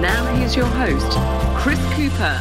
Now here's your host, Chris Cooper.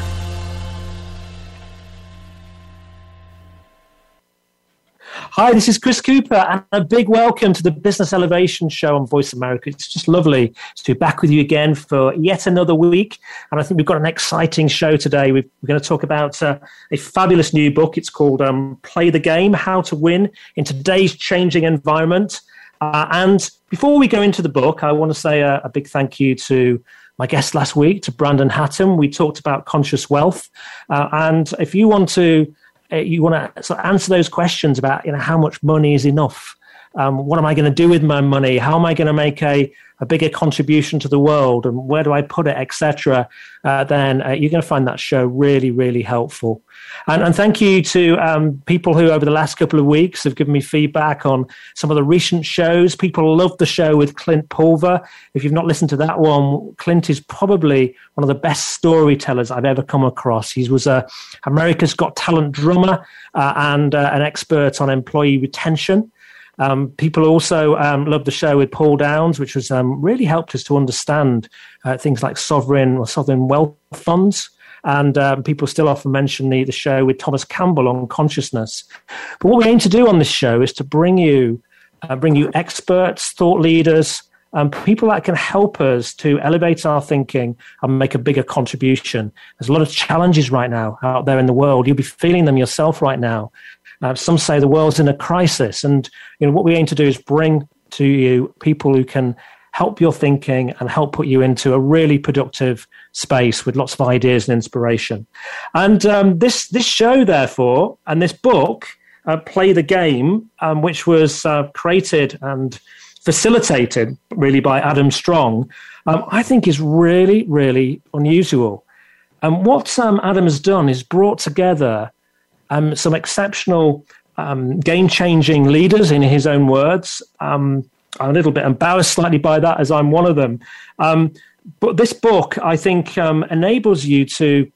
Hi, this is Chris Cooper, and a big welcome to the Business Elevation Show on Voice America. It's just lovely to be back with you again for yet another week. And I think we've got an exciting show today. we are going to talk about uh, a fabulous new book. It's called um, Play the Game How to Win in Today's Changing Environment. Uh, and before we go into the book, I want to say a, a big thank you to my guest last week, to Brandon Hatton. We talked about conscious wealth. Uh, and if you want to, uh, you want to sort of answer those questions about, you know, how much money is enough? Um, what am I going to do with my money? How am I going to make a, a bigger contribution to the world? And where do I put it, etc.? Uh, then uh, you're going to find that show really, really helpful. And, and thank you to um, people who, over the last couple of weeks, have given me feedback on some of the recent shows. People loved the show with Clint Pulver. If you've not listened to that one, Clint is probably one of the best storytellers I've ever come across. He was a America's Got Talent drummer uh, and uh, an expert on employee retention. Um, people also um, loved the show with Paul Downs, which was um, really helped us to understand uh, things like sovereign or sovereign wealth funds. And um, people still often mention the, the show with Thomas Campbell on consciousness. But what we aim to do on this show is to bring you, uh, bring you experts, thought leaders, um, people that can help us to elevate our thinking and make a bigger contribution. There's a lot of challenges right now out there in the world. You'll be feeling them yourself right now. Uh, some say the world's in a crisis, and you know what we aim to do is bring to you people who can help your thinking and help put you into a really productive space with lots of ideas and inspiration. And um, this this show, therefore, and this book, uh, Play the Game, um, which was uh, created and facilitated really by Adam Strong, um, I think is really, really unusual. And what um, Adam has done is brought together um, some exceptional um, game changing leaders, in his own words. Um, I'm a little bit embarrassed slightly by that, as I'm one of them. Um, but this book, I think, um, enables you to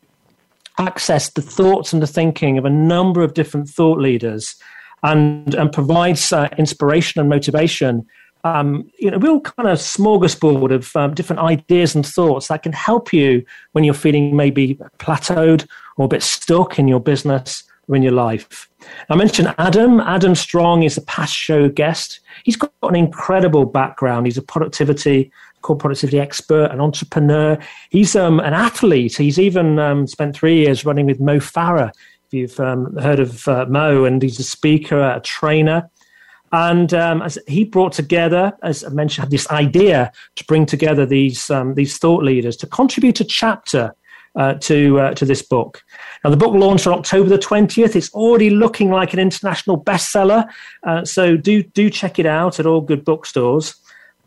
access the thoughts and the thinking of a number of different thought leaders and, and provides uh, inspiration and motivation. Um, you know, real kind of smorgasbord of um, different ideas and thoughts that can help you when you're feeling maybe plateaued or a bit stuck in your business in your life. I mentioned Adam. Adam Strong is a past show guest. He's got an incredible background. He's a productivity, core productivity expert, an entrepreneur. He's um, an athlete. He's even um, spent three years running with Mo Farah. If you've um, heard of uh, Mo, and he's a speaker, a trainer. And um, as he brought together, as I mentioned, this idea to bring together these um, these thought leaders to contribute a chapter uh, to uh, to this book. Now, the book launched on October the twentieth. It's already looking like an international bestseller, uh, so do do check it out at all good bookstores.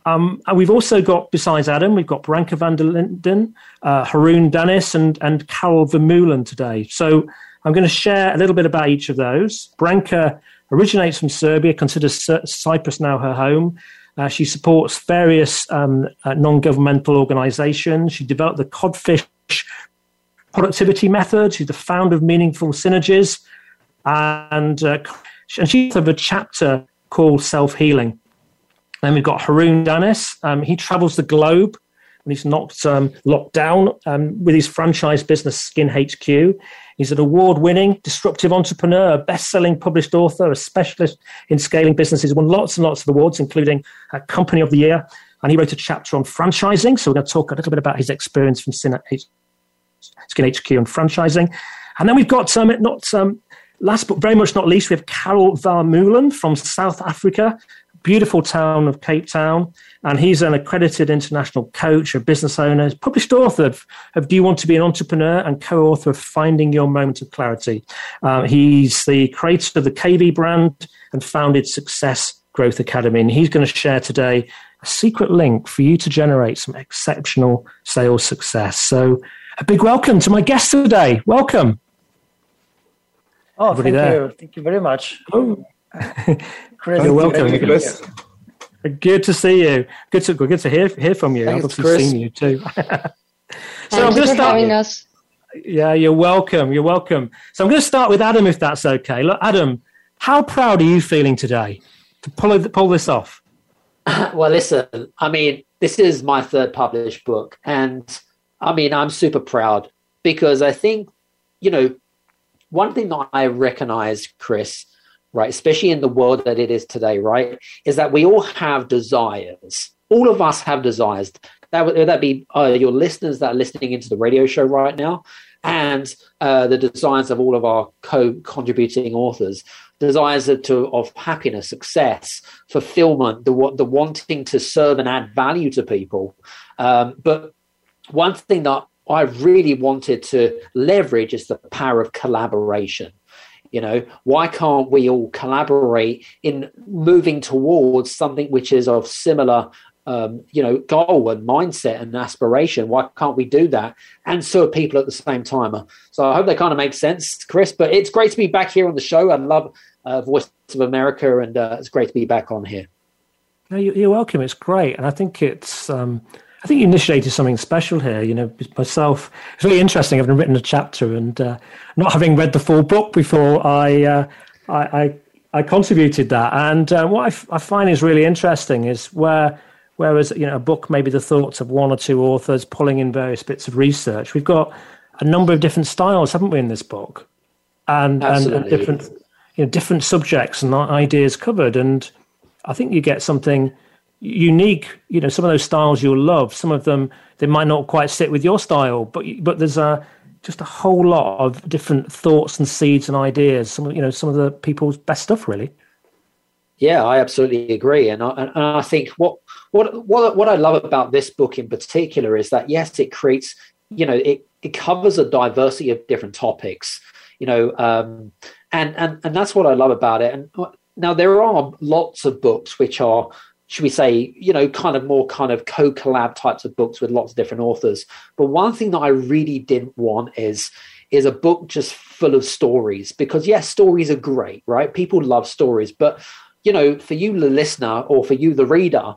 Um, and we've also got, besides Adam, we've got Branka van der Linden, uh, Haroon Danis, and and Karel Vermeulen today. So I'm going to share a little bit about each of those. Branka originates from Serbia, considers Cyprus now her home. Uh, she supports various um, uh, non governmental organizations. She developed the Codfish productivity method. She's the founder of Meaningful Synergies, and uh, and she's of a chapter called Self Healing. Then we've got Haroon Danis. Um, he travels the globe when he's not um, locked down um, with his franchise business Skin HQ. He's an award winning disruptive entrepreneur, best selling published author, a specialist in scaling businesses. Won lots and lots of awards, including a Company of the Year. And he wrote a chapter on franchising. So we're going to talk a little bit about his experience from Skin HQ and franchising. And then we've got um, not um, last but very much not least, we have Karel Vermeulen from South Africa, beautiful town of Cape Town. And he's an accredited international coach, a business owner, published author of, of Do You Want to Be an Entrepreneur and co author of Finding Your Moment of Clarity. Uh, he's the creator of the KV brand and founded Success Growth Academy. And he's going to share today a secret link for you to generate some exceptional sales success. So, a big welcome to my guest today. Welcome. Oh, Everybody thank there. you. Thank you very much. Oh. Uh, Chris, You're welcome. Chris. Good to see you. Good to good to hear hear from you. Thanks, I've obviously seen you too. so Thank I'm going to start. Us. Yeah, you're welcome. You're welcome. So I'm going to start with Adam, if that's okay. Look, Adam, how proud are you feeling today to pull pull this off? well, listen. I mean, this is my third published book, and I mean, I'm super proud because I think, you know, one thing that I recognize, Chris, right, especially in the world that it is today, right, is that we all have desires. All of us have desires. That would that be uh, your listeners that are listening into the radio show right now, and uh, the desires of all of our co-contributing authors. Desires to of happiness, success, fulfillment, the the wanting to serve and add value to people. Um, but one thing that I really wanted to leverage is the power of collaboration. You know, why can't we all collaborate in moving towards something which is of similar, um, you know, goal and mindset and aspiration? Why can't we do that and serve people at the same time? So I hope that kind of makes sense, Chris. But it's great to be back here on the show. I love uh, Voice of America, and uh, it's great to be back on here. No, you're welcome. It's great, and I think it's. Um, I think you initiated something special here. You know, myself, it's really interesting. I've written a chapter, and uh, not having read the full book before, I uh, I, I, I contributed that. And uh, what I, f- I find is really interesting is where whereas you know a book maybe the thoughts of one or two authors pulling in various bits of research, we've got a number of different styles, haven't we, in this book, and and, and different you know different subjects and ideas covered, and I think you get something unique you know some of those styles you'll love. Some of them they might not quite sit with your style but but there's a just a whole lot of different thoughts and seeds and ideas some of you know some of the people's best stuff really. Yeah i absolutely agree. And i, and I think what what what what i love about this book in particular is that yes it creates you know it it covers a diversity of different topics you know um and and and that's what i love about it. And now there are lots of books which are should we say, you know, kind of more kind of co-collab types of books with lots of different authors. But one thing that I really didn't want is is a book just full of stories. Because yes, stories are great, right? People love stories, but you know, for you the listener or for you the reader,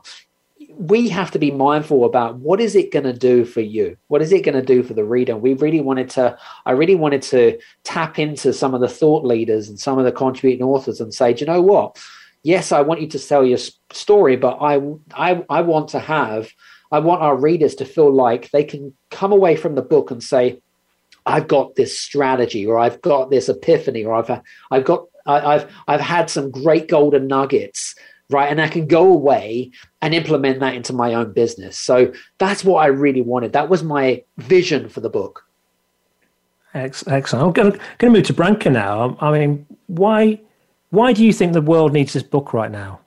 we have to be mindful about what is it going to do for you? What is it going to do for the reader? We really wanted to i really wanted to tap into some of the thought leaders and some of the contributing authors and say you know what yes, I want you to sell your story, but I, I, I want to have, I want our readers to feel like they can come away from the book and say, I've got this strategy, or I've got this epiphany, or I've, I've got, I've, I've had some great golden nuggets, right? And I can go away and implement that into my own business. So that's what I really wanted. That was my vision for the book. Excellent. I'm going to move to Branka now. I mean, why why do you think the world needs this book right now?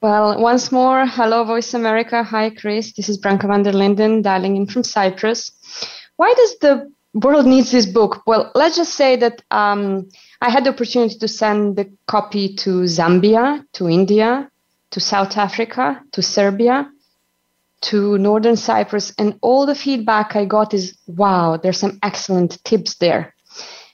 Well, once more, hello, Voice America. Hi, Chris. This is Branka van der Linden, dialing in from Cyprus. Why does the world needs this book? Well, let's just say that um, I had the opportunity to send the copy to Zambia, to India, to South Africa, to Serbia, to Northern Cyprus, and all the feedback I got is, wow, there's some excellent tips there.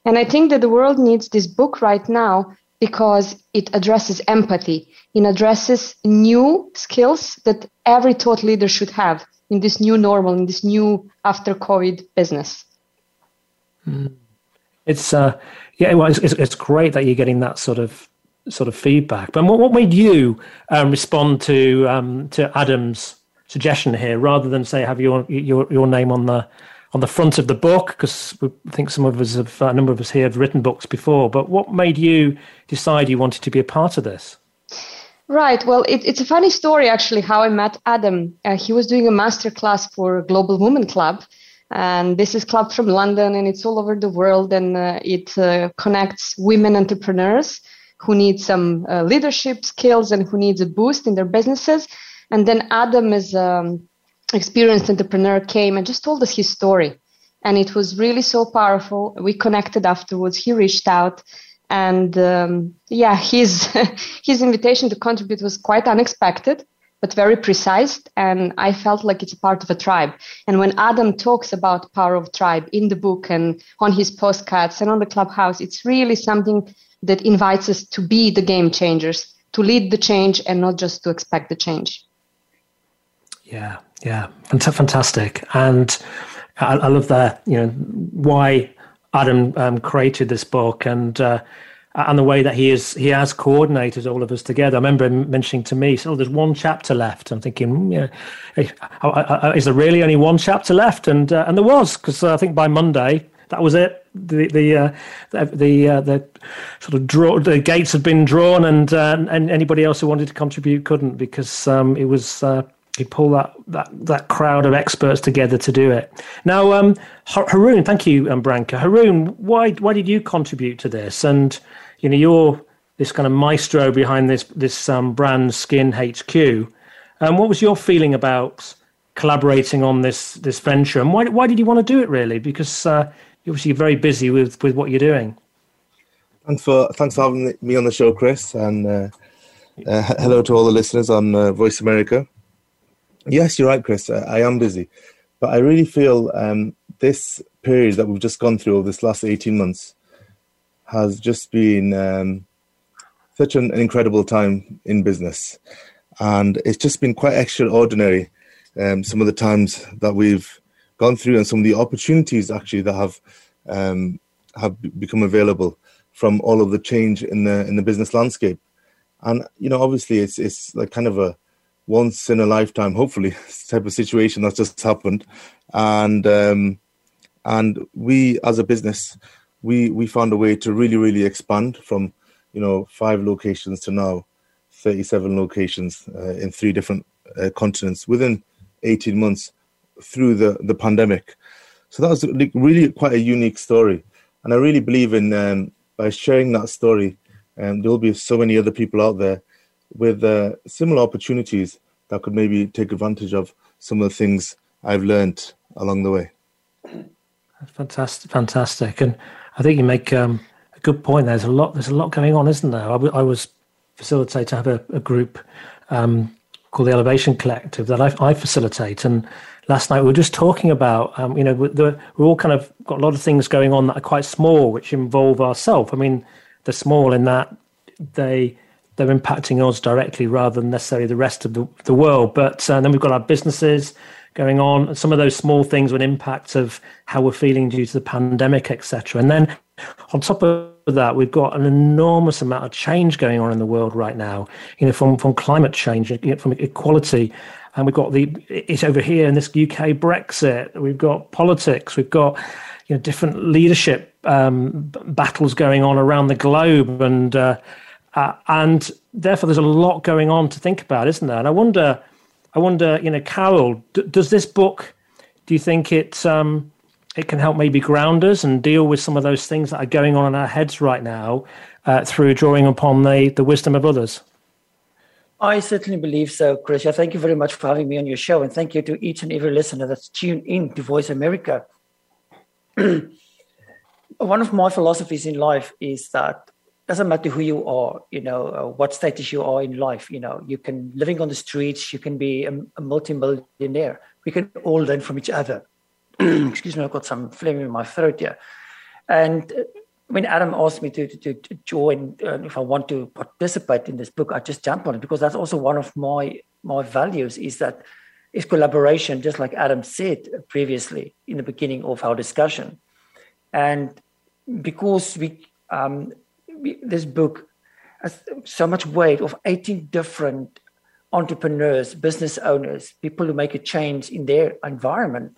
And I think that the world needs this book right now because it addresses empathy. It addresses new skills that every thought leader should have in this new normal, in this new after COVID business. Mm. It's uh, yeah, well, it's, it's, great that you're getting that sort of sort of feedback. But what, what made you um, respond to um, to Adam's suggestion here, rather than say have your your your name on the on the front of the book because I think some of us have a number of us here have written books before. But what made you decide you wanted to be a part of this? Right. Well, it, it's a funny story actually how I met Adam. Uh, he was doing a master class for Global Women Club. And this is club from London and it's all over the world and uh, it uh, connects women entrepreneurs who need some uh, leadership skills and who needs a boost in their businesses. And then Adam is um, experienced entrepreneur came and just told us his story. And it was really so powerful. We connected afterwards. He reached out And um, yeah, his his invitation to contribute was quite unexpected, but very precise. And I felt like it's a part of a tribe. And when Adam talks about power of tribe in the book and on his postcards and on the clubhouse, it's really something that invites us to be the game changers, to lead the change, and not just to expect the change. Yeah, yeah, fantastic. And I, I love that. You know why Adam um, created this book and. Uh, and the way that he is he has coordinated all of us together. I remember him mentioning to me, "So oh, there's one chapter left." I'm thinking, hmm, yeah, is there really only one chapter left? And uh, and there was because uh, I think by Monday that was it. The the uh, the the, uh, the, sort of draw the gates had been drawn, and uh, and anybody else who wanted to contribute couldn't because um, it was uh, he pulled that, that that crowd of experts together to do it. Now, um, Haroon, thank you, um, Branka. Haroon, why why did you contribute to this? And you know, you're this kind of maestro behind this this um, brand Skin HQ. Um, what was your feeling about collaborating on this this venture, and why why did you want to do it really? Because uh, you're obviously very busy with with what you're doing. Thanks for thanks for having me on the show, Chris, and uh, uh, hello to all the listeners on uh, Voice America. Yes, you're right, Chris. I, I am busy, but I really feel um, this period that we've just gone through over this last eighteen months has just been um, such an, incredible time in business. And it's just been quite extraordinary, um, some of the times that we've gone through and some of the opportunities actually that have um, have become available from all of the change in the in the business landscape. And you know, obviously, it's it's like kind of a once in a lifetime, hopefully, type of situation that's just happened. And um, and we as a business we we found a way to really really expand from you know five locations to now 37 locations uh, in three different uh, continents within 18 months through the the pandemic so that was really quite a unique story and i really believe in um, by sharing that story um, there will be so many other people out there with uh, similar opportunities that could maybe take advantage of some of the things i've learned along the way fantastic fantastic and I think you make um, a good point. There's a lot. There's a lot going on, isn't there? I, w- I was facilitated to have a, a group um, called the Elevation Collective that I, I, facilitate, and last night we were just talking about. Um, you know, we're, we're all kind of got a lot of things going on that are quite small, which involve ourselves. I mean, they're small in that they they're impacting us directly rather than necessarily the rest of the, the world. But uh, then we've got our businesses going on. Some of those small things with impact of how we're feeling due to the pandemic, etc. And then on top of that, we've got an enormous amount of change going on in the world right now. You know, from from climate change, you know, from equality, and we've got the it's over here in this UK Brexit. We've got politics. We've got you know different leadership um, battles going on around the globe, and uh, uh, and therefore there's a lot going on to think about, isn't there? And I wonder I wonder, you know, Karel, d- does this book, do you think it um, it can help maybe ground us and deal with some of those things that are going on in our heads right now uh, through drawing upon the, the wisdom of others? I certainly believe so, Chris. Thank you very much for having me on your show, and thank you to each and every listener that's tuned in to Voice America. One of my philosophies in life is that doesn't matter who you are you know uh, what status you are in life you know you can living on the streets you can be a, a multi-millionaire. We can all learn from each other. Excuse me i've got some phlegm in my throat here. And uh, when adam asked me to, to, to join uh, if i want to participate in this book i just jump on it because that's also one of my my values is that is collaboration just like adam said previously in the beginning of our discussion. And because we um, this book has so much weight of 18 different entrepreneurs, business owners, people who make a change in their environment.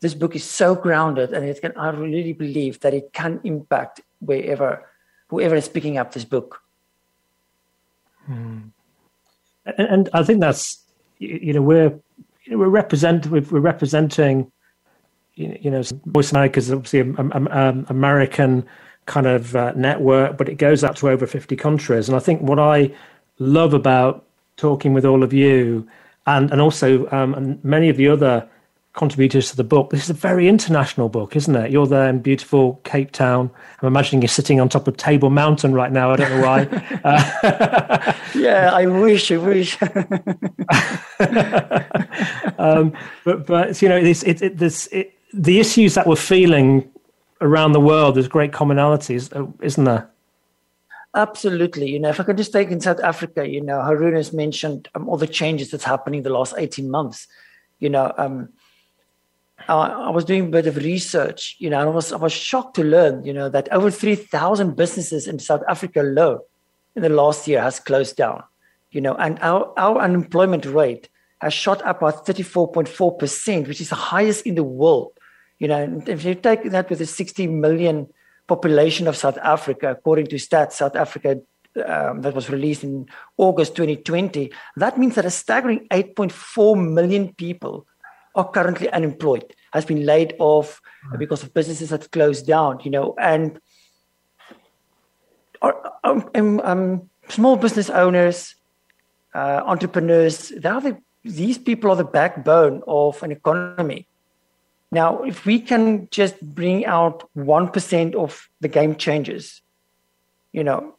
This book is so grounded, and it can. I really believe that it can impact wherever, whoever is picking up this book. Hmm. And, and, I think that's you know we're you know, we're represent we're representing you know Voice America is obviously a, a, a American kind of uh, network, but it goes out to over 50 countries. And I think what I love about talking with all of you and, and also um, and many of the other contributors to the book. This is a very international book, isn't it? You're there in beautiful Cape Town. I'm imagining you're sitting on top of Table Mountain right now. I don't know why. uh, yeah, I wish. I wish. um, but but you know this it, it this it, the issues that we're feeling around the world. There's great commonalities, uh, isn't there? Absolutely. You know, if I could just take in South Africa, you know, Haroon has mentioned um, all the changes that's happening in the last 18 months. You know, um, I, I, was doing a bit of research, you know, and I was, I was shocked to learn, you know, that over 3,000 businesses in South Africa alone in the last year has closed down, you know, and our, our unemployment rate has shot up by 34.4%, which is the highest in the world. You know, if you take that with a 60 million population of South Africa, according to Stats South Africa, um, that was released in August 2020, that means that a staggering 8.4 million people are currently unemployed, has been laid off mm. because of businesses that closed down, you know, and um, um, um, small business owners, uh, entrepreneurs, they are the, these people are the backbone of an economy. Now, if we can just bring out 1% of the game changes, you know,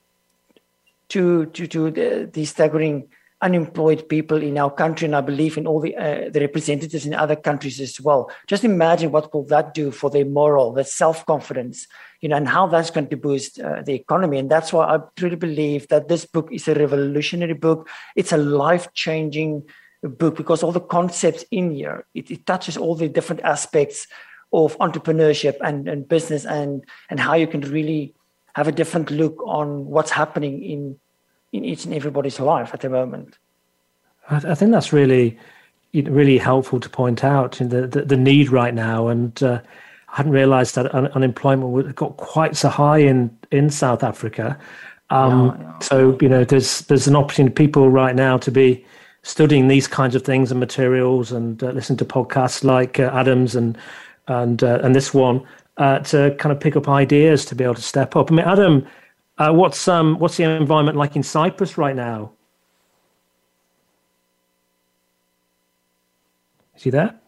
to, to, to the, the staggering unemployed people in our country, and I believe in all the, uh, the representatives in other countries as well. Just imagine what will that do for their moral, their self-confidence, you know, and how that's going to boost uh, the economy. And that's why I truly believe that this book is a revolutionary book. It's a life-changing book because all the concepts in here it, it touches all the different aspects of entrepreneurship and, and business and and how you can really have a different look on what's happening in in each and everybody's life at the moment. I, I think that's really really helpful to point out the the, the need right now and. Uh, I hadn't realised that un- unemployment got quite so high in, in South Africa. Um, yeah, yeah. So you know, there's there's an opportunity people right now to be studying these kinds of things and materials and uh, listening to podcasts like uh, Adams and and uh, and this one uh, to kind of pick up ideas to be able to step up. I mean, Adam, uh, what's um what's the environment like in Cyprus right now? Is he there?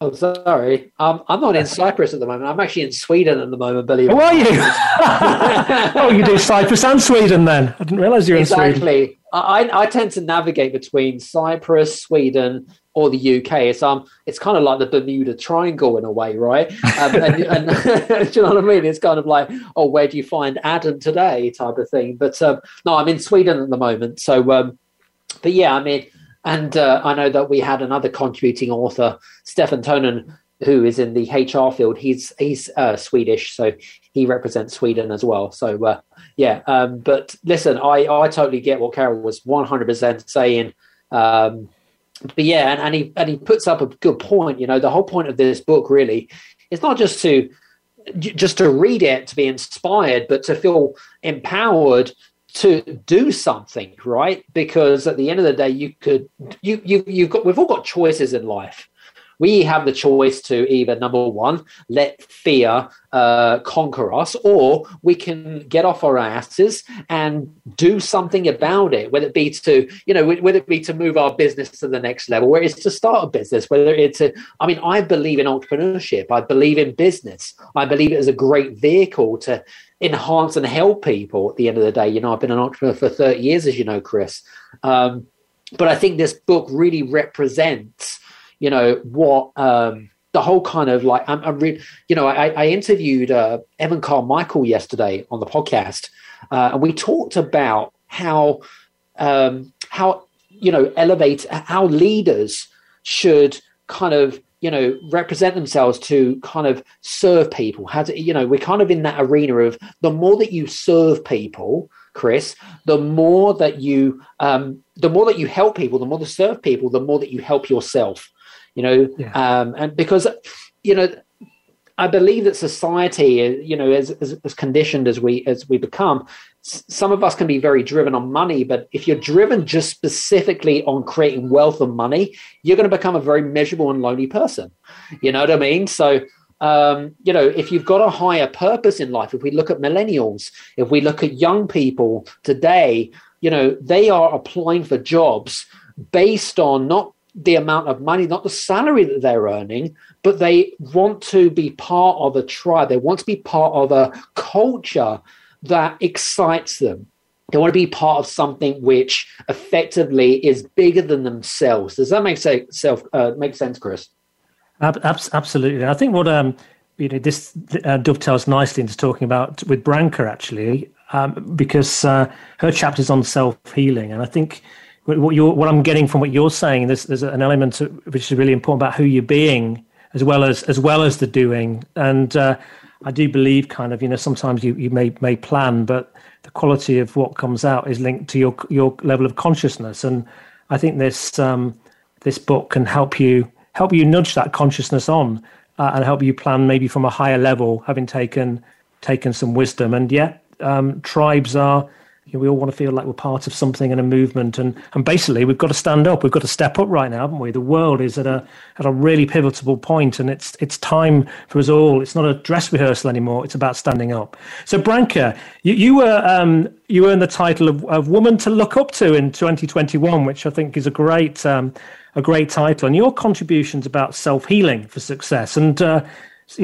Oh, sorry. Um, I'm not in Cyprus at the moment. I'm actually in Sweden at the moment, believe it Oh, are you? oh, you do Cyprus and Sweden then? I didn't realize you were exactly. in Sweden. Exactly. I, I tend to navigate between Cyprus, Sweden, or the UK. It's um, it's kind of like the Bermuda Triangle in a way, right? Um, and, and do you know what I mean? It's kind of like, oh, where do you find Adam today, type of thing. But um, no, I'm in Sweden at the moment. So, um, but yeah, I mean, and uh, I know that we had another contributing author, Stefan Tonen, who is in the HR field. He's he's uh, Swedish, so he represents Sweden as well. So uh, yeah, um, but listen, I I totally get what Karel was one hundred percent saying. Um, but yeah, and, and he and he puts up a good point. You know, the whole point of this book really is not just to just to read it to be inspired, but to feel empowered to do something, right? Because at the end of the day, you could you you you've got we've all got choices in life we have the choice to either number one let fear uh, conquer us or we can get off our asses and do something about it whether it be to you know whether it be to move our business to the next level whether it's to start a business whether it's a, i mean i believe in entrepreneurship. I believe in business. I believe it is a great vehicle to enhance and help people at the end of the day. You know i've been an entrepreneur for 30 years as you know chris. Um, but i think this book really represents you know what um, the whole kind of like I'm, I'm re- you know I, I interviewed uh, Evan Carmichael yesterday on the podcast, uh, and we talked about how um, how you know elevate how leaders should kind of you know represent themselves to kind of serve people. How to you know we're kind of in that arena of the more that you serve people chris the more that you um the more that you help people the more to serve people the more that you help yourself you know, yeah. um, and because you know, I believe that society, you know, as, as, as conditioned as we as we become, some of us can be very driven on money, but if you're driven just specifically on creating wealth and money, you're going to become a very miserable and lonely person. You know what I mean? So, um, you know, if you've got a higher purpose in life, if we look at millennials, if we look at young people today, you know, they are applying for jobs based on not the amount of money, not the salary that they're earning, but they want to be part of a tribe. They want to be part of a culture that excites them. They want to be part of something which effectively is bigger than themselves. Does that make sense? Uh, make sense, Chris? absolutely. I think what um, you know this uh, dovetails nicely into talking about with Branka actually, um, because uh, her chapter is on self healing, and I think what you're what I'm getting from what you're saying, there's there's an element which is really important about who you're being as well as as well as the doing, and uh, I do believe kind of you know sometimes you, you may may plan, but the quality of what comes out is linked to your your level of consciousness, and I think this um, this book can help you help you nudge that consciousness on uh, and help you plan maybe from a higher level, having taken taken some wisdom. And yet, um, tribes are we all want to feel like we're part of something and a movement, and and basically we've got to stand up. We've got to step up right now, haven't we? The world is at a at a really pivotal point, and it's it's time for us all. It's not a dress rehearsal anymore. It's about standing up. So, Branka, you, you were um, you earned the title of, of woman to look up to in 2021, which I think is a great um, a great title. And your contributions about self healing for success, and uh,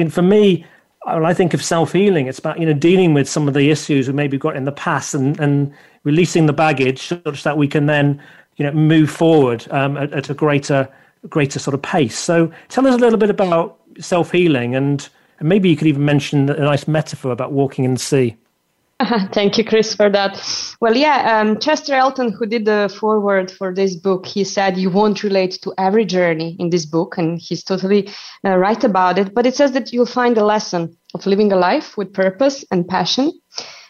for me when I think of self healing, it's about you know dealing with some of the issues we maybe got in the past and and releasing the baggage such that we can then you know move forward um, at, at, a greater greater sort of pace. So tell us a little bit about self healing and, and maybe you could even mention a nice metaphor about walking in the sea. Thank you, Chris, for that. Well, yeah, um, Chester Elton, who did the foreword for this book, he said you won't relate to every journey in this book, and he's totally uh, right about it. But it says that you'll find a lesson of living a life with purpose and passion.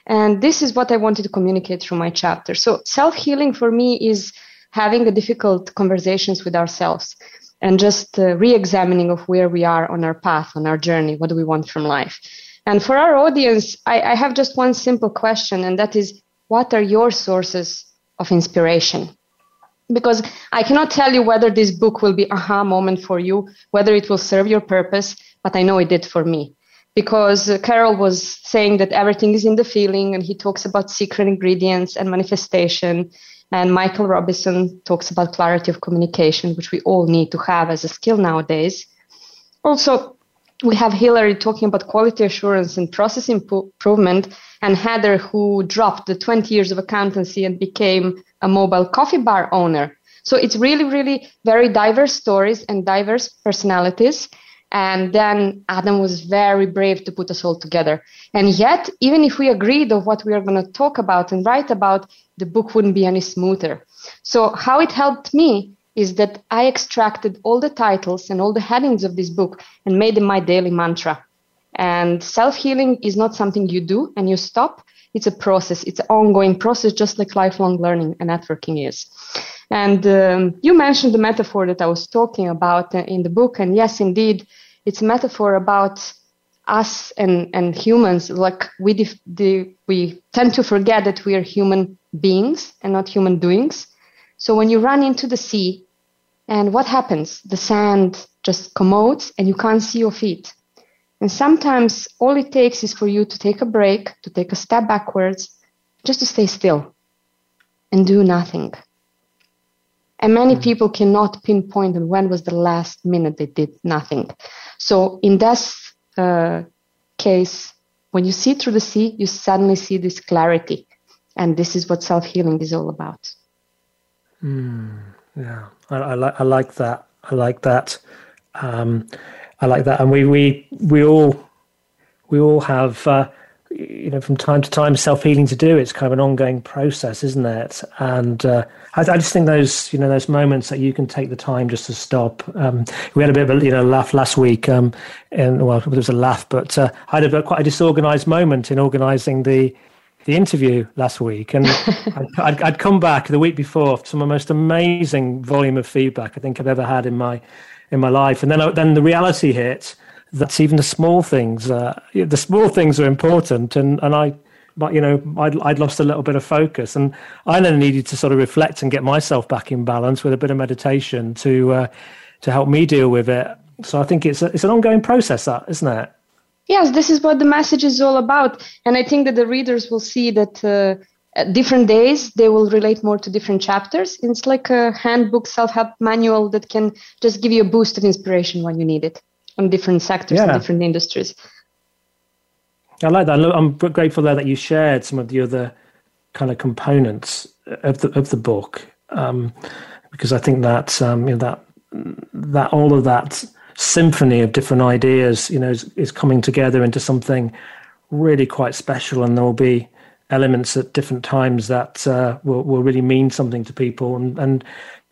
And this is what I wanted to communicate through my chapter. So, self healing for me is having a difficult conversations with ourselves and just uh, re examining of where we are on our path, on our journey. What do we want from life? And for our audience, I, I have just one simple question, and that is what are your sources of inspiration? Because I cannot tell you whether this book will be aha moment for you, whether it will serve your purpose, but I know it did for me. Because Karel was saying that everything is in the feeling, and he talks about secret ingredients and manifestation. And Michael Robinson talks about clarity of communication, which we all need to have as a skill nowadays. Also, we have Hillary talking about quality assurance and process improvement, and Heather, who dropped the 20 years of accountancy and became a mobile coffee bar owner. So it's really, really very diverse stories and diverse personalities. And then Adam was very brave to put us all together. And yet, even if we agreed of what we are going to talk about and write about, the book wouldn't be any smoother. So how it helped me is that I extracted all the titles and all the headings of this book and made them my daily mantra. And self healing is not something you do and you stop. It's a process. It's an ongoing process, just like lifelong learning and networking is. And um, you mentioned the metaphor that I was talking about in the book. And yes, indeed, it's a metaphor about us and, and humans. Like we, def- the, we tend to forget that we are human beings and not human doings. So when you run into the sea, and what happens? The sand just commodes and you can't see your feet. And sometimes all it takes is for you to take a break, to take a step backwards, just to stay still and do nothing. And many mm. people cannot pinpoint when was the last minute they did nothing. So in this uh, case, when you see through the sea, you suddenly see this clarity. And this is what self healing is all about. Mm. Yeah, I, I like I like that. I like that. Um, I like that, and we we we all we all have. Uh, you know, from time to time, self healing to do. It's kind of an ongoing process, isn't it? And uh, I, I, just think those, you know, those moments that you can take the time just to stop. Um, we had a bit of a you know laugh last week, um, and well, there was a laugh, but uh, I had a, quite a disorganized moment in organising the the interview last week, and I'd, I'd, come back the week before some of the most amazing volume of feedback I think I've ever had in my in my life, and then then the reality hit that even the small things, uh, the small things are important, and and I. But you know, I'd, I'd lost a little bit of focus, and I then needed to sort of reflect and get myself back in balance with a bit of meditation to uh, to help me deal with it. So I think it's a, it's an ongoing process, that isn't it? Yes, this is what the message is all about. And I think that the readers will see that uh, At different days, they will relate more to different chapters. It's like a handbook, self-help manual that can just give you a boost of inspiration when you need it on different sectors yeah. and different industries. I like that. I'm grateful there that you shared some of the other kind of components of the of the book, um, because I think that um, you know that that all of that symphony of different ideas, you know, is, is coming together into something really quite special, and there will be elements at different times that uh, will will really mean something to people, and and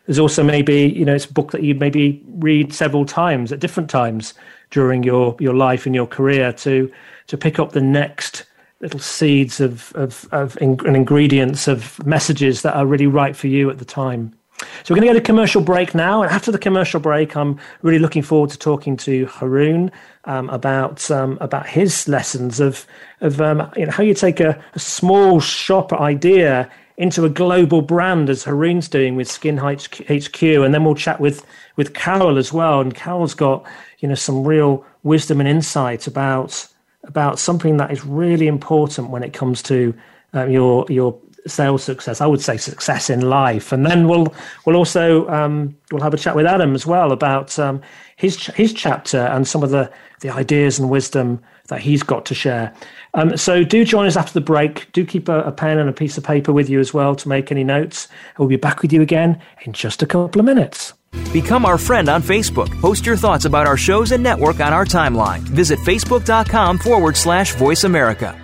there's also maybe you know it's a book that you maybe read several times at different times during your your life and your career to to pick up the next little seeds of of, of in, and ingredients of messages that are really right for you at the time. So we're going to go to commercial break now, and after the commercial break, I'm really looking forward to talking to Haroon um, about um, about his lessons of of um, you know how you take a, a, small shop idea into a global brand, as Haroon's doing with Skin HQ, and then we'll chat with with Karel as well. And Karel's got you know some real wisdom and insight about about something that is really important when it comes to um, your your sales success. I would say success in life, and then we'll we'll also um, we'll have a chat with Adam as well about um, his his chapter and some of the the ideas and wisdom that he's got to share. Um, so do join us after the break. Do keep a, a, pen and a piece of paper with you as well to make any notes. We'll be back with you again in just a couple of minutes. Become our friend on Facebook. Post your thoughts about our shows and network on our timeline. Visit facebook.com forward slash voice America.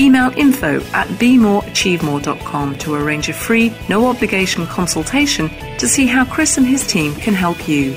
Email info at bemoreachievemore.com to arrange a free, no obligation consultation to see how Chris and his team can help you.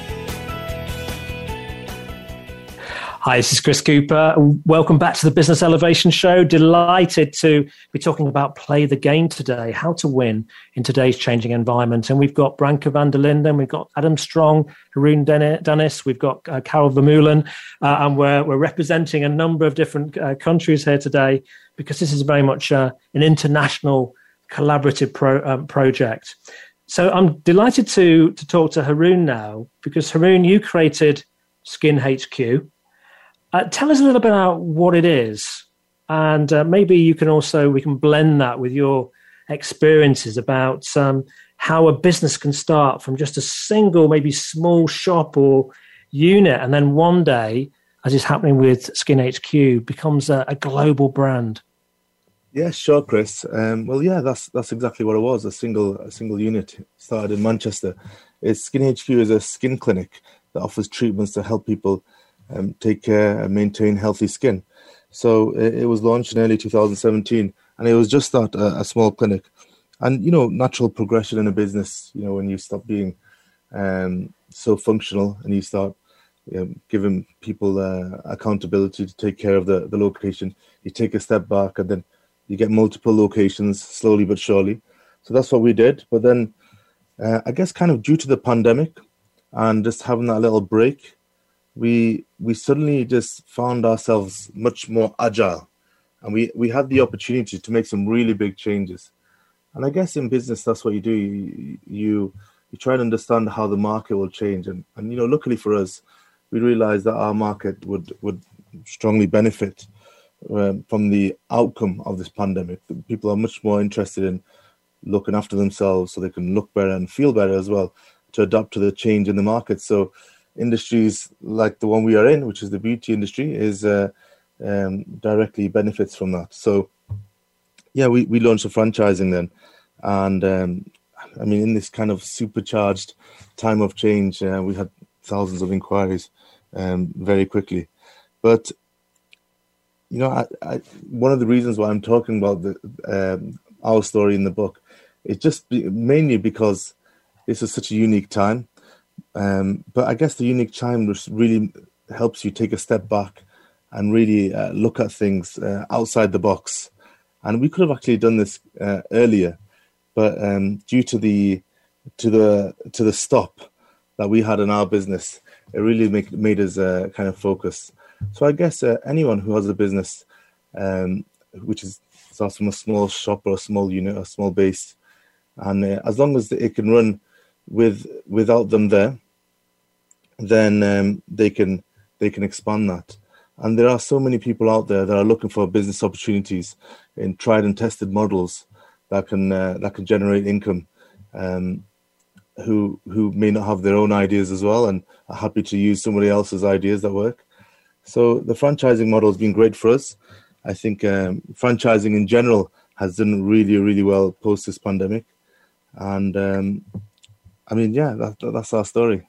Hi, this is Chris Cooper. Welcome back to the Business Elevation Show. Delighted to be talking about play the game today, how to win in today's changing environment. And we've got Branka van der Linden, we've got Adam Strong, Haroon Danis, we've got uh, Karel Vermeulen, uh, and we're, we're representing a number of different uh, countries here today because this is very much uh, an international collaborative pro, um, project. So I'm delighted to, to talk to Haroon now because Haroon, you created Skin HQ uh, tell us a little bit about what it is, and uh, maybe you can also we can blend that with your experiences about um, how a business can start from just a single, maybe small shop or unit, and then one day, as is happening with Skin HQ, becomes a, a global brand. Yeah, sure, Chris. Um, well, yeah, that's that's exactly what it was. A single a single unit started in Manchester. It's Skin HQ is a skin clinic that offers treatments to help people um, take care and maintain healthy skin. So it, it, was launched in early 2017, and it was just that a, a, small clinic. And you know, natural progression in a business. You know, when you stop being um, so functional and you start you know, giving people uh, accountability to take care of the, the location, you take a step back, and then you get multiple locations slowly but surely. So that's what we did. But then, uh, I guess, kind of due to the pandemic and just having that little break, we we suddenly just found ourselves much more agile and we we had the opportunity to make some really big changes and i guess in business that's what you do you you, you try and understand how the market will change and and you know luckily for us we realized that our market would would strongly benefit um, from the outcome of this pandemic. People are much more interested in looking after themselves so they can look better and feel better as well to adapt to the change in the market. So industries like the one we are in, which is the beauty industry, is uh, um, directly benefits from that. So yeah, we, we launched a franchising then. And um, I mean, in this kind of supercharged time of change, uh, we had thousands of inquiries um, very quickly. But you know, I, I, one of the reasons why I'm talking about the, um, our story in the book is just be, mainly because this is such a unique time. Um, but I guess the unique just really helps you take a step back and really uh, look at things uh, outside the box. And we could have actually done this uh, earlier, but um, due to the to the to the stop that we had in our business, it really make, made us uh, kind of focus. So I guess uh, anyone who has a business, um, which is starts from a small shop or a small unit, a small base, and uh, as long as it can run with without them there, then um, they can they can expand that. And there are so many people out there that are looking for business opportunities in tried and tested models that can uh, that can generate income. Um, who who may not have their own ideas as well and are happy to use somebody else's ideas that work. So the franchising model has been great for us. I think um, franchising in general has done really really well post this pandemic, and um, I mean yeah, that, that's our story.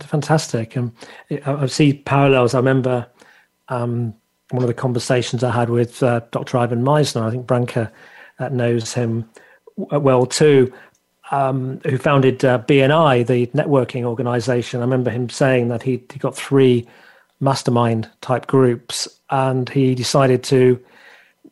Fantastic. Um, I see parallels. I remember um, one of the conversations I had with uh, Dr. Ivan Misner. I think Branka uh, knows him well too um, who founded uh, BNI, the networking organization. I remember him saying that he he got three mastermind type groups, and he decided to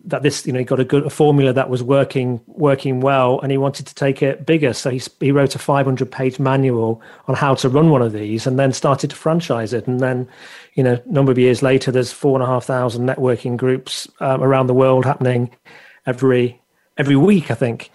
that this you know he got a good a formula that was working working well, and he wanted to take it bigger. So he he wrote a 500 page manual on how to run one of these, and then started to franchise it. And then, you know, a number of years later, there's four and a half thousand networking groups um, around the world happening every every week, I think.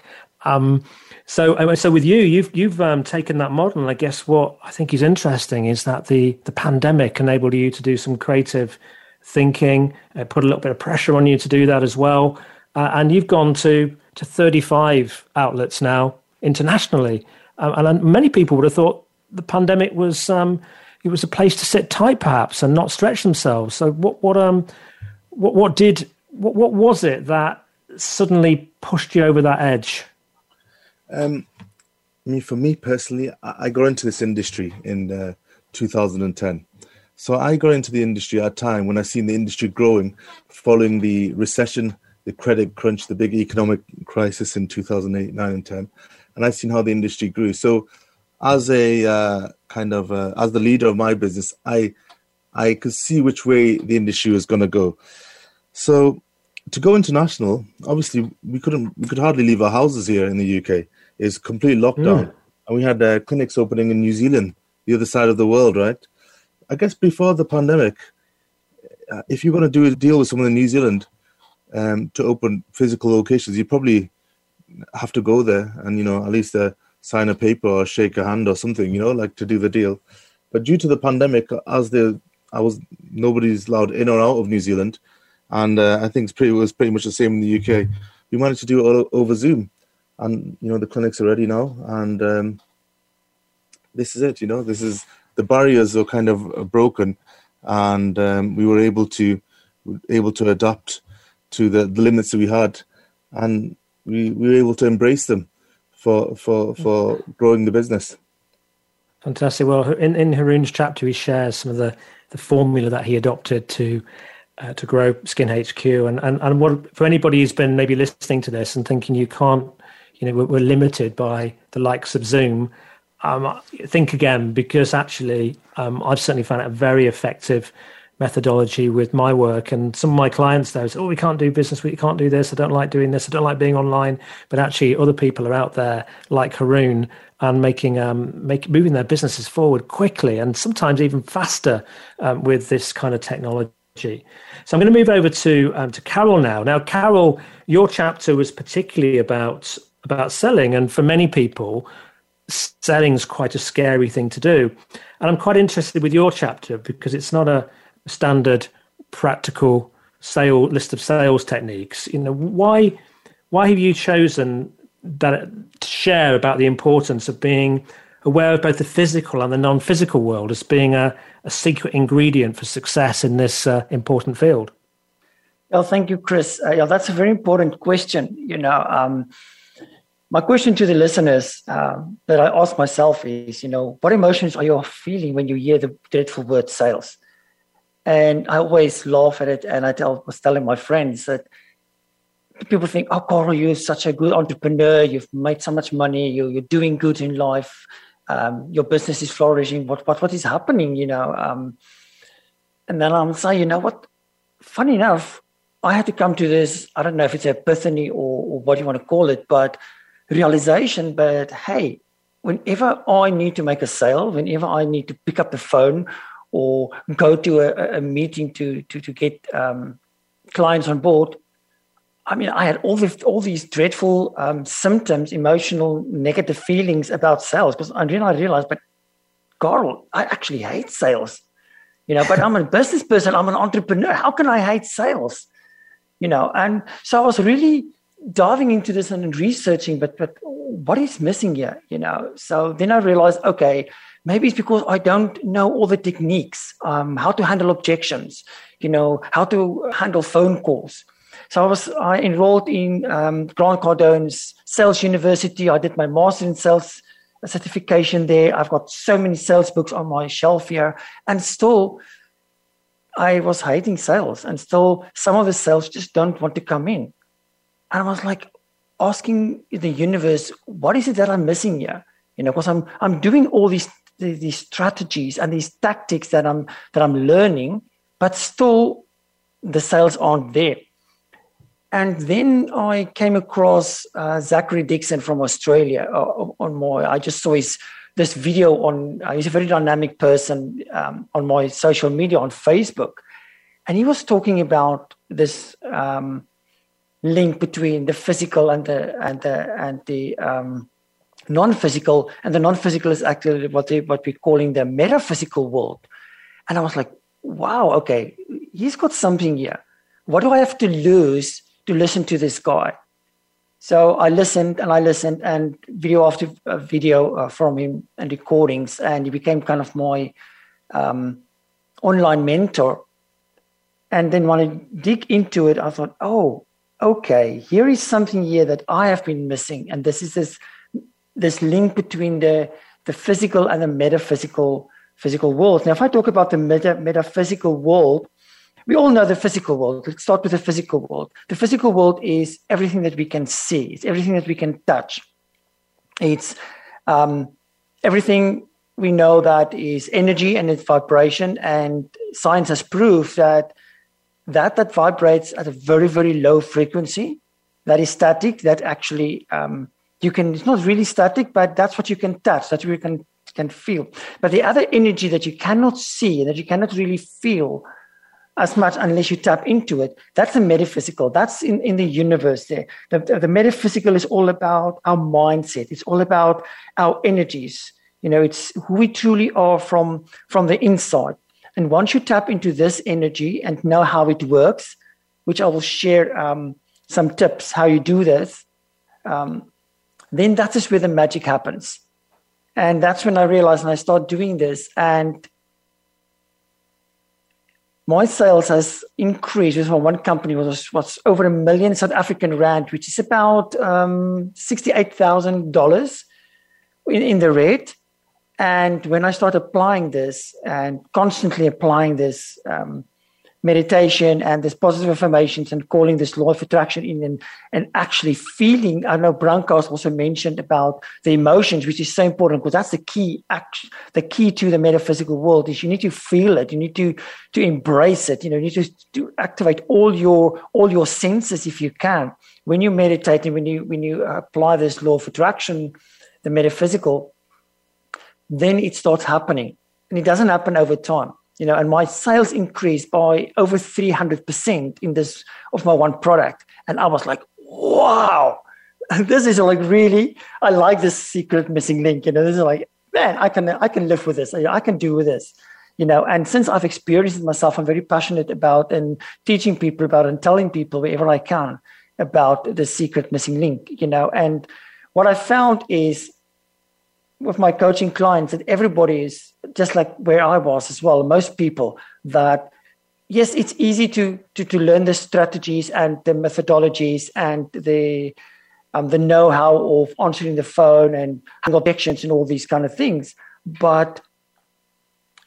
Um, so, so with you, you've you've um, taken that model, and I guess what I think is interesting is that the the pandemic enabled you to do some creative thinking, uh, put a little bit of pressure on you to do that as well, uh, and you've gone to to 35 outlets now internationally, um, and many people would have thought the pandemic was um, it was a place to sit tight, perhaps, and not stretch themselves. So, what what um what what did what what was it that suddenly pushed you over that edge? Um, I mean, for me personally, I, got into this industry in uh, 2010. So I got into the industry at a time when I seen the industry growing following the recession, the credit crunch, the big economic crisis in 2008, 9, and 10. And I seen how the industry grew. So as a uh, kind of uh, as the leader of my business, I I could see which way the industry was going to go. So to go international, obviously we couldn't we could hardly leave our houses here in the UK is complete lockdown. Mm. And we had uh, clinics opening in New Zealand, the other side of the world, right? I guess before the pandemic, uh, if you're going to do a deal with someone in New Zealand um, to open physical locations, you probably have to go there and, you know, at least uh, sign a paper or shake a hand or something, you know, like to do the deal. But due to the pandemic, as the I was nobody's allowed in or out of New Zealand, and uh, I think it's pretty, it was pretty much the same in the UK. We managed to do it all over Zoom and you know the clinics are ready now and um, this is it you know this is the barriers were kind of broken and um, we were able to able to adapt to the, the limits that we had and we, we were able to embrace them for for for growing the business. Fantastic. Well in, in haroon's chapter he shares some of the the formula that he adopted to uh, to grow skin hq and, and and what for anybody who's been maybe listening to this and thinking you can't you know, we're, we're limited by the likes of Zoom. Um, think again, because actually, um, I've certainly found it a very effective methodology with my work. And some of my clients, though, say, "Oh, we can't do business. We can't do this. I don't like doing this. I don't like being online." But actually, other people are out there like Haroon and making um, make, moving their businesses forward quickly and sometimes even faster um, with this kind of technology. So I'm going to move over to um, to Karel now. Now, Karel, your chapter was particularly about about selling. And for many people, selling is quite a scary thing to do. And I'm quite interested with your chapter because it's not a standard practical sale list of sales techniques. You know, why why have you chosen that to share about the importance of being aware of both the physical and the non-physical world as being a, a secret ingredient for success in this uh, important field? Well, thank you, Chris. Uh, yeah, that's a very important question. You know, um, my question to the listeners um, that I ask myself is, you know, what emotions are you feeling when you hear the dreadful word sales? And I always laugh at it. And I tell, was telling my friends that people think, oh, Karel, you're such a good entrepreneur. You've made so much money. You're, you're doing good in life. Um, your business is flourishing. What, what, what is happening, you know? Um, and then I'm saying, you know what? Funny enough, I had to come to this, I don't know if it's epiphany or, or what you want to call it, but realization. But hey, whenever I need to make a sale, whenever I need to pick up the phone or go to a, a meeting to to to get um, clients on board. I mean, I had all this, all these dreadful um, symptoms, emotional, negative feelings about sales. Because then I realized, but Karel, I actually hate sales. You know, but I'm a business person. I'm an entrepreneur. How can I hate sales? You know, and so I was really diving into this and researching. But but what is missing here? You know, so then I realized, okay, maybe it's because I don't know all the techniques, um, how to handle objections, you know, how to handle phone calls. So I was I enrolled in um, Grant Cardone's Sales University. I did my master in sales certification there. I've got so many sales books on my shelf here, and still, I was hating sales, and still some of the sales just don't want to come in. And I was like asking the universe, what is it that I'm missing here? You know, because I'm I'm doing all these these strategies and these tactics that I'm that I'm learning, but still the sales aren't there. And then I came across uh, Zachary Dixon from Australia uh, on my. I just saw his this video on. Uh, he's a very dynamic person um, on my social media on Facebook, and he was talking about this um, link between the physical and the and the and the um, non-physical, and the non-physical is actually what they what we're calling the metaphysical world. And I was like, wow, okay, he's got something here. What do I have to lose to listen to this guy? So I listened and I listened, and video after uh, video uh, from him and recordings, and he became kind of my um, online mentor. And then when I dig into it, I thought, oh, okay, here is something here that I have been missing, and this is this this link between the, the physical and the metaphysical physical world. Now, if I talk about the meta, metaphysical world, we all know the physical world. Let's start with the physical world. The physical world is everything that we can see, it's everything that we can touch. It's um, everything we know that is energy and it's vibration. And science has proved that that that vibrates at a very, very low frequency, that is static, that actually um, you can it's not really static but that's what you can touch that you can can feel. But the other energy that you cannot see that you cannot really feel as much unless you tap into it that's the metaphysical. That's in, in the universe there. The, the, metaphysical is all about our mindset. It's all about our energies. You know it's who we truly are from from the inside and once you tap into this energy and know how it works which i will share um, some tips how you do this um, then that is where the magic happens. And that's when I realized and I start doing this. And my sales has increased with one company was was over a million South African rand, which is about um, sixty eight thousand dollars in, in the red. And when I start applying this and constantly applying this, um, meditation and this positive affirmations and calling this law of attraction in and, and actually feeling. I know Branka's also mentioned about the emotions, which is so important because that's the key act, the key to the metaphysical world is you need to feel it. You need to, to embrace it. You know, you need to, to activate all your, all your senses if you can. When you meditate and when you, when you apply this law of attraction, the metaphysical, then it starts happening. And it doesn't happen over time you know, and my sales increased by over 300% in this of my one product. And I was like, wow, this is like really, I like this secret missing link. You know, this is like, man, I can, I can live with this. I can do with this. you know and since i've experienced it myself i'm very passionate about and teaching people about and telling people wherever i can about the secret missing link you know and what i found is with my coaching clients that everybody is just like where i was as well most people that yes it's easy to to, to learn the strategies and the methodologies and the um, the know-how of answering the phone and objections and all these kind of things but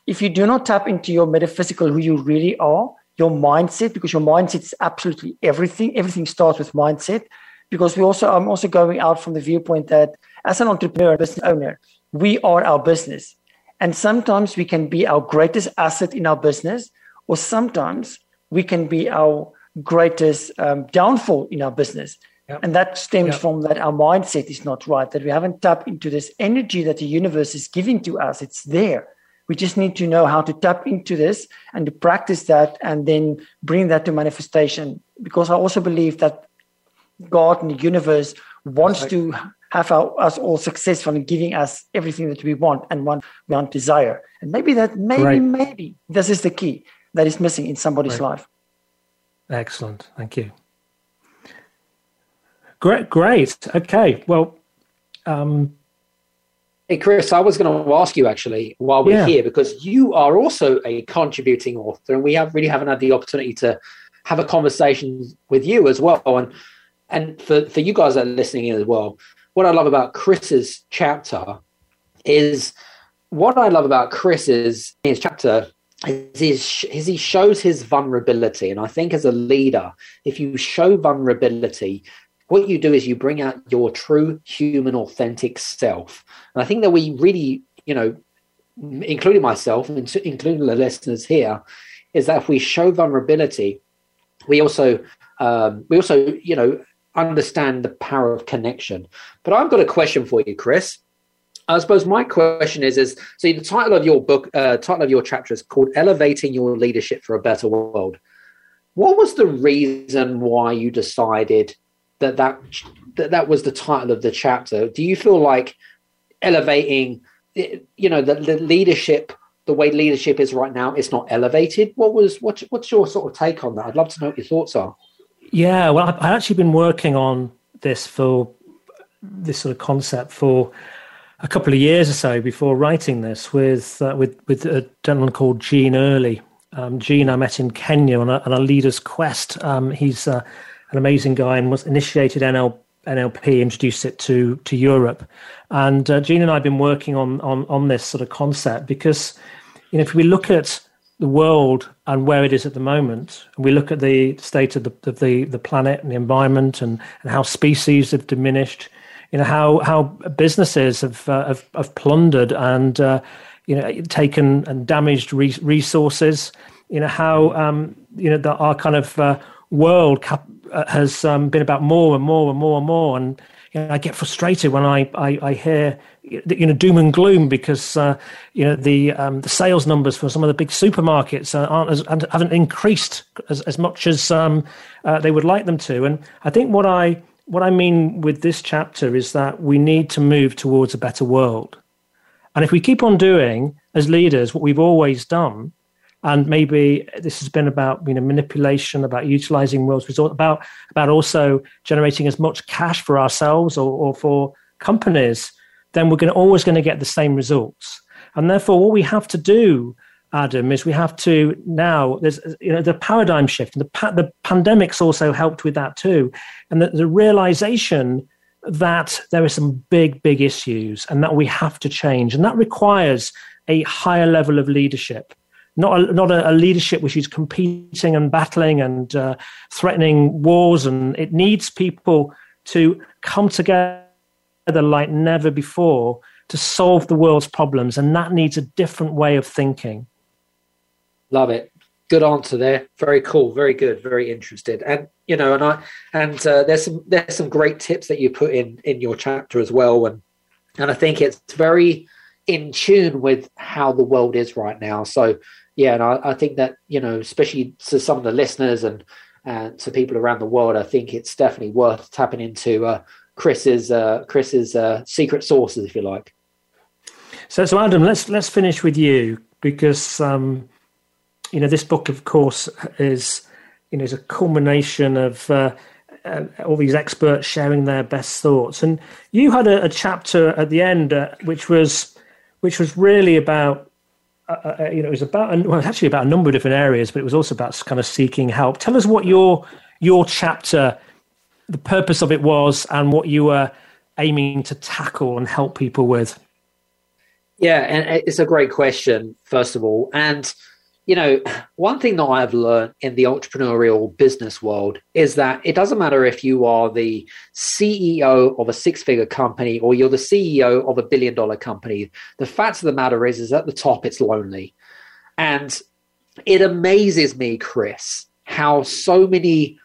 if you do not tap into your metaphysical, who you really are, your mindset, because your mindset is absolutely everything. Everything starts with mindset. Because we also, I'm also going out from the viewpoint that as an entrepreneur, business owner, we are our business. And sometimes we can be our greatest asset in our business, or sometimes we can be our greatest um, downfall in our business. Yep. And that stems yep. from that our mindset is not right, that we haven't tapped into this energy that the universe is giving to us. It's there. We just need to know how to tap into this and to practice that and then bring that to manifestation. Because I also believe that God and the universe wants right. to have our, us all successful in giving us everything that we want and want we want desire. And maybe that maybe right. maybe this is the key that is missing in somebody's right. life. Excellent. Thank you. Great, great. Okay. Well, um, Hey, Chris, I was going to ask you actually while we're yeah. here because you are also a contributing author, and we have really haven't had the opportunity to have a conversation with you as well. And and for, for you guys that are listening in as well, what I love about Chris's chapter is what I love about Chris's his chapter is, is, is he shows his vulnerability. And I think as a leader, if you show vulnerability, what you do is you bring out your true human authentic self and i think that we really you know including myself and including the listeners here is that if we show vulnerability we also um, we also you know understand the power of connection but i've got a question for you chris I suppose my question is: is so the title of your book, uh, title of your chapter is called "Elevating Your Leadership for a Better World." What was the reason why you decided that that that, that was the title of the chapter. Do you feel like elevating, you know, the, the leadership, the way leadership is right now, it's not elevated? What was what's what's your sort of take on that? I'd love to know what your thoughts are. Yeah, well, I've actually been working on this for this sort of concept for a couple of years or so before writing this with uh, with with a gentleman called Gene Early. Um, Gene I met in Kenya on a, on a leader's quest. Um, he's uh, an amazing guy and was initiated NL, NLP, introduced it to to Europe. And uh, Gene and I have been working on on on this sort of concept because you know if we look at the world and where it is at the moment, and we look at the state of the of the, the planet and the environment and, and how species have diminished, you know how how businesses have uh, have, have, plundered and uh, you know taken and damaged re- resources. You know how um, you know our kind of uh, world cap- uh, has um, been about more and more and more and more. And you know, I get frustrated when I, I, I, hear you know doom and gloom because uh, you know the um, the sales numbers for some of the big supermarkets aren't as, haven't increased as, as much as um, uh, they would like them to. And I think what I what I mean with this chapter is that we need to move towards a better world. And if we keep on doing as leaders what we've always done, and maybe this has been about you know manipulation, about utilizing world's resort, about about also generating as much cash for ourselves or, or for companies, then we're going to, always going to get the same results. And therefore, what we have to do, Adam, is we have to now. There's you know the paradigm shift, and the pa- the pandemics also helped with that too, and the, the realization that there are some big, big issues, and that we have to change, and that requires a higher level of leadership not a, not a, a, leadership which is competing and battling and uh, threatening wars, and it needs people to come together like never before to solve the world's problems, and that needs a different way of thinking. Love it. Good answer there. Very cool. Very good. Very interested. And you know, and I and uh, there's some there's some great tips that you put in in your chapter as well, and and I think it's very in tune with how the world is right now. So yeah, and I, I, think that you know, especially to some of the listeners and and to people around the world, I think it's definitely worth tapping into uh, Chris's uh, Chris's uh, secret sources, if you like. So, so Adam, let's let's finish with you. because um, you know this book, of course, is you know is a culmination of uh, uh, all these experts sharing their best thoughts. And you had a, a chapter at the end uh, which was which was really about uh, uh, uh you know it was about well, actually about a number of different areas, but it was also about kind of seeking help. Tell us what your your chapter, the purpose of it was, and what you were aiming to tackle and help people with. Yeah, and it's a great question, first of all. And, you know, one thing that I've learned in the entrepreneurial business world is that it doesn't matter if you are the CEO of a six figure company or you're the CEO of a billion dollar company. The fact of the matter is, is at the top, it's lonely. And it amazes me, Chris, how so many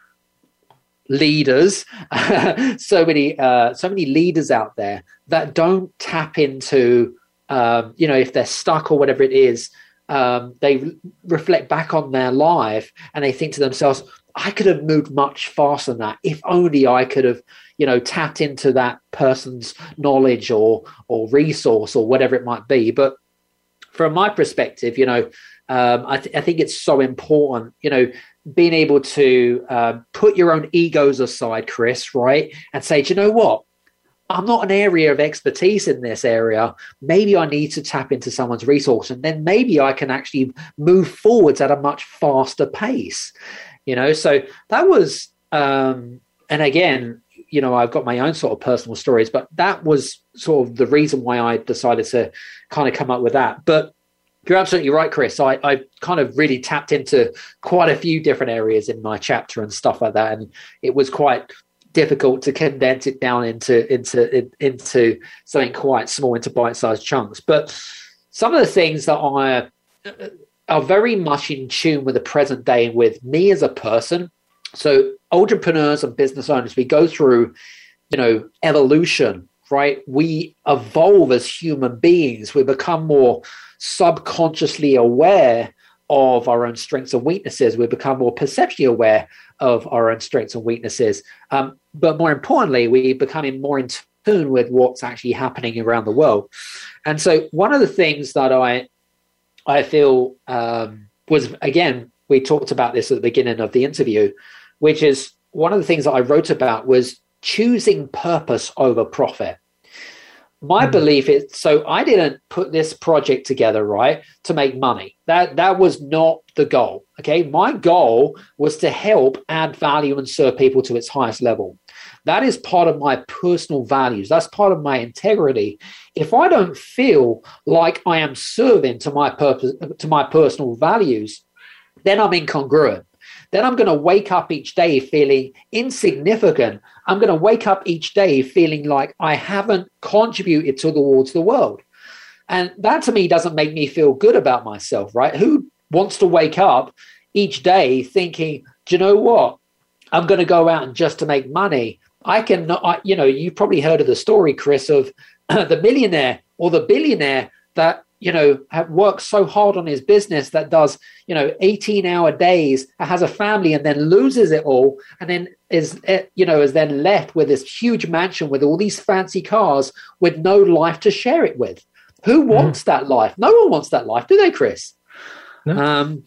leaders, so many, uh, so many leaders out there that don't tap into um, you know, if they're stuck or whatever it is, um, they re- reflect back on their life and they think to themselves, I could have moved much faster than that if only I could have, you know, tapped into that person's knowledge or or resource or whatever it might be. But from my perspective, you know, um, I, th- I, think it's so important, you know, being able to uh, put your own egos aside, Chris, right, and say, do you know what? I'm not an area of expertise in this area. Maybe I need to tap into someone's resource and then maybe I can actually move forwards at a much faster pace. You know, so that was, um, and again, you know, I've got my own sort of personal stories, but that was sort of the reason why I decided to kind of come up with that. But you're absolutely right, Chris. I, I kind of really tapped into quite a few different areas in my chapter and stuff like that. And it was quite difficult to condense it down into into into something quite small into bite-sized chunks. But some of the things that are uh, are very much in tune with the present day and with me as a person. So entrepreneurs and business owners we go through you know evolution right? We evolve as human beings. We become more subconsciously aware of our own strengths and weaknesses we become more perceptually aware of our own strengths and weaknesses. Um, but more importantly, we're becoming more in tune with what's actually happening around the world. And so, one of the things that I I feel um, was again, we talked about this at the beginning of the interview, which is one of the things that I wrote about was choosing purpose over profit my mm. belief is so i didn't put this project together right to make money. That that was not the goal okay? My goal was to help add value and serve people to its highest level. That is part of my personal values. That's part of my integrity. If i don't feel like i am serving to my purpose to my personal values then i'm incongruent. Then I'm going to wake up each day feeling insignificant. I'm going to wake up each day feeling like I haven't contributed towards the world. And that to me doesn't make me feel good about myself, right? Who wants to wake up each day thinking, do you know what? I'm going to go out and just to make money. I can, I, you know, you've probably heard of the story, Chris, of the millionaire or the billionaire that you know, have works so hard on his business that does, you know, 18 hour days, has a family and then loses it all and then is, eh, you know, is then left with this huge mansion with all these fancy cars with no life to share it with. Who mm-hmm. wants mm. that life? No one wants that life, do they, Chris? No. Um,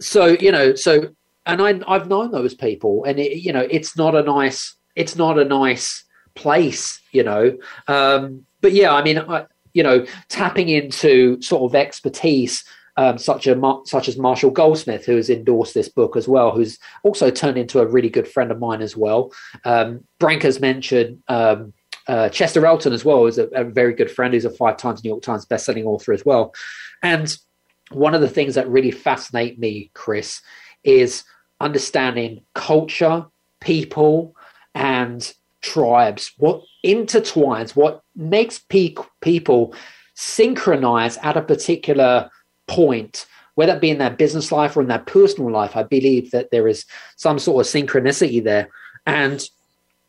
so, you know, so, and I, I've known those people and, it, you know, it's not a nice, it's not a nice place, you know. Um, but yeah, I mean, I, you know, tapping into sort of expertise um, such a such as Marshall Goldsmith, who has endorsed this book as well, who's also turned into a really good friend of mine as well. Um, Branka's mentioned um, uh, Chester Elton as well, is a, a, very good friend, who's a five times New York Times bestselling author as well. And one of the things that really fascinate me, Chris, is understanding culture, people, and tribes, what intertwines, what makes pe- people synchronize at a particular point, whether it be in their business life or in their personal life. I believe that there is some sort of synchronicity there. And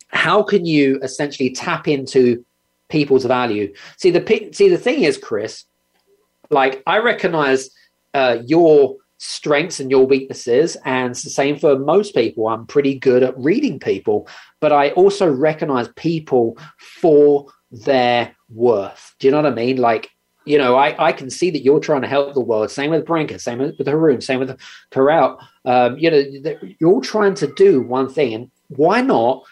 how can you essentially tap into people's value? See, the see the thing is, Chris, like I recognize uh, your strengths and your weaknesses. And it's the same for most people. I'm pretty good at reading people, but I also recognize people for their worth. Do you know what I mean? Like, you know, I, I can see that you're trying to help the world. Same with Branka, same with, Haroon, same with Karel. Um, you know, you're all trying to do one thing. And why not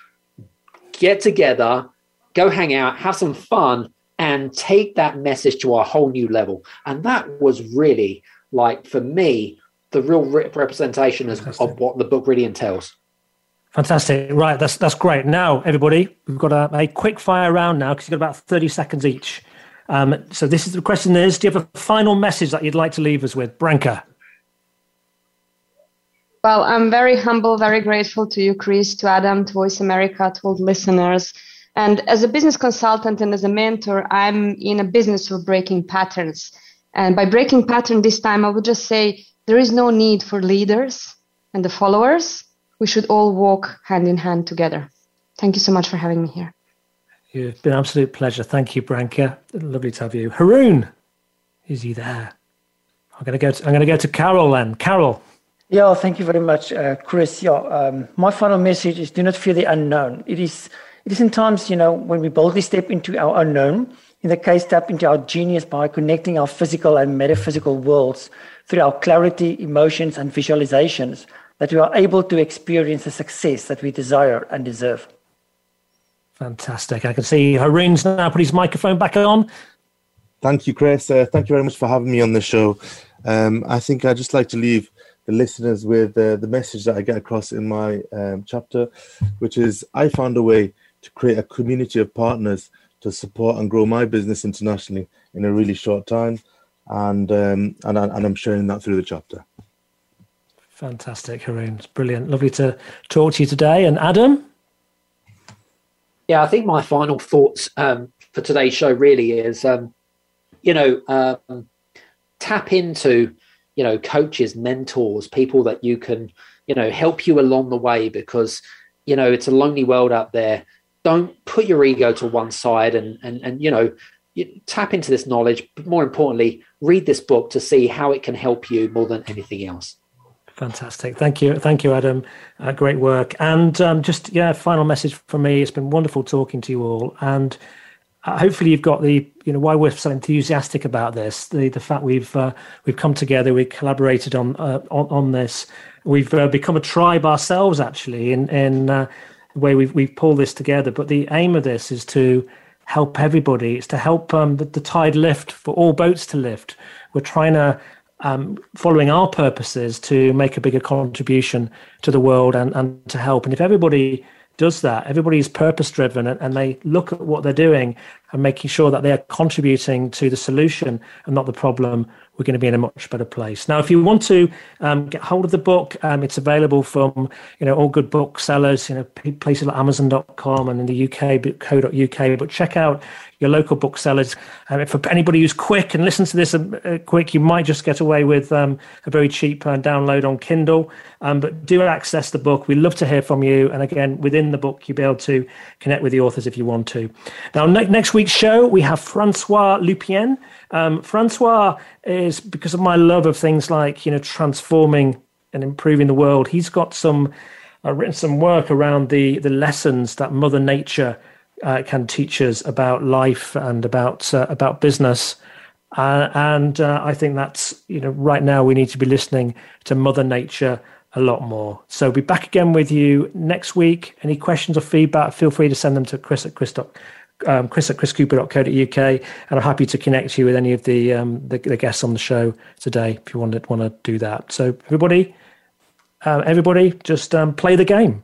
get together, go hang out, have some fun, and take that message to a whole new level? And that was really like, for me, the real representation of, of what the book really entails. Fantastic. Right, that's that's great. Now, everybody, we've got a, a quick fire round now because you've got about 30 seconds each. Um, so this is the question is, do you have a final message that you'd like to leave us with? Branka? Well, I'm very humble, very grateful to you, Chris, to Adam, to Voice America, to all listeners. And as a business consultant and as a mentor, I'm in a business of breaking patterns. And by breaking pattern this time, I would just say there is no need for leaders and the followers we should all walk hand in hand together. Thank you so much for having me here. It's been an absolute pleasure. Thank you, Branka. Lovely to have you. Haroon, is he there? I'm going to go. To, I'm going to go to Karel then. Karel. Yeah, thank you very much, uh, Chris. Yeah, um, my final message is: do not fear the unknown. It is. It is in times, you know, when we boldly step into our unknown. In the case, step into our genius by connecting our physical and metaphysical worlds through our clarity, emotions, and visualizations that we are able to experience the success that we desire and deserve. Fantastic. I can see Haroon's now put his microphone back on. Thank you, Chris. Uh, thank you very much for having me on the show. Um, I think I'd just like to leave the listeners with uh, the message that I get across in my um, chapter, which is I found a way to create a community of partners to support and grow my business internationally in a really short time. And, um, and, and I'm sharing that through the chapter. Fantastic, Haroon. It's brilliant. Lovely to talk to you today. And Adam? Yeah, I think my final thoughts um, for today's show really is, um, you know, um, tap into, you know, coaches, mentors, people that you can, you know, help you along the way because, you know, it's a lonely world out there. Don't put your ego to one side and, and, and you know, you tap into this knowledge, but more importantly, read this book to see how it can help you more than anything else. Fantastic. Thank you. Thank you, Adam. Uh, great work. And um, just, yeah, final message from me. It's been wonderful talking to you all. And uh, hopefully you've got the, you know, why we're so enthusiastic about this, the, the fact we've, uh, we've come together, we've collaborated on, uh, on, on, this. We've uh, become a tribe ourselves, actually, in, in uh, the way we've, we've pulled this together. But the aim of this is to help everybody. It's to help um, the, the tide lift, for all boats to lift. We're trying to um, following our purposes to make a bigger contribution to the world and, and to help. And if everybody does that, everybody is purpose driven and, and they look at what they're doing and making sure that they're contributing to the solution and not the problem, we're going to be in a much better place. Now, if you want to um, get hold of the book, um, it's available from you know all good booksellers, you know places like Amazon.com and in the UK, co.uk. But check out your local booksellers. Um, for anybody who's quick and listens to this uh, quick, you might just get away with um, a very cheap uh, download on Kindle. Um, but do access the book. We love to hear from you. And again, within the book, you'll be able to connect with the authors if you want to. Now, ne- next week's show, we have Francois Lupien. Um, Francois is because of my love of things like you know transforming and improving the world. He's got some uh, written some work around the the lessons that Mother Nature uh, can teach us about life and about uh, about business. Uh, and uh, I think that's you know right now we need to be listening to Mother Nature a lot more. So be back again with you next week. Any questions or feedback, feel free to send them to chris at chris um, chris at chriscooper.co.uk, and I'm happy to connect you with any of the, um, the, the guests on the show today if you want to want to do that. So everybody, uh, everybody, just um, play the game.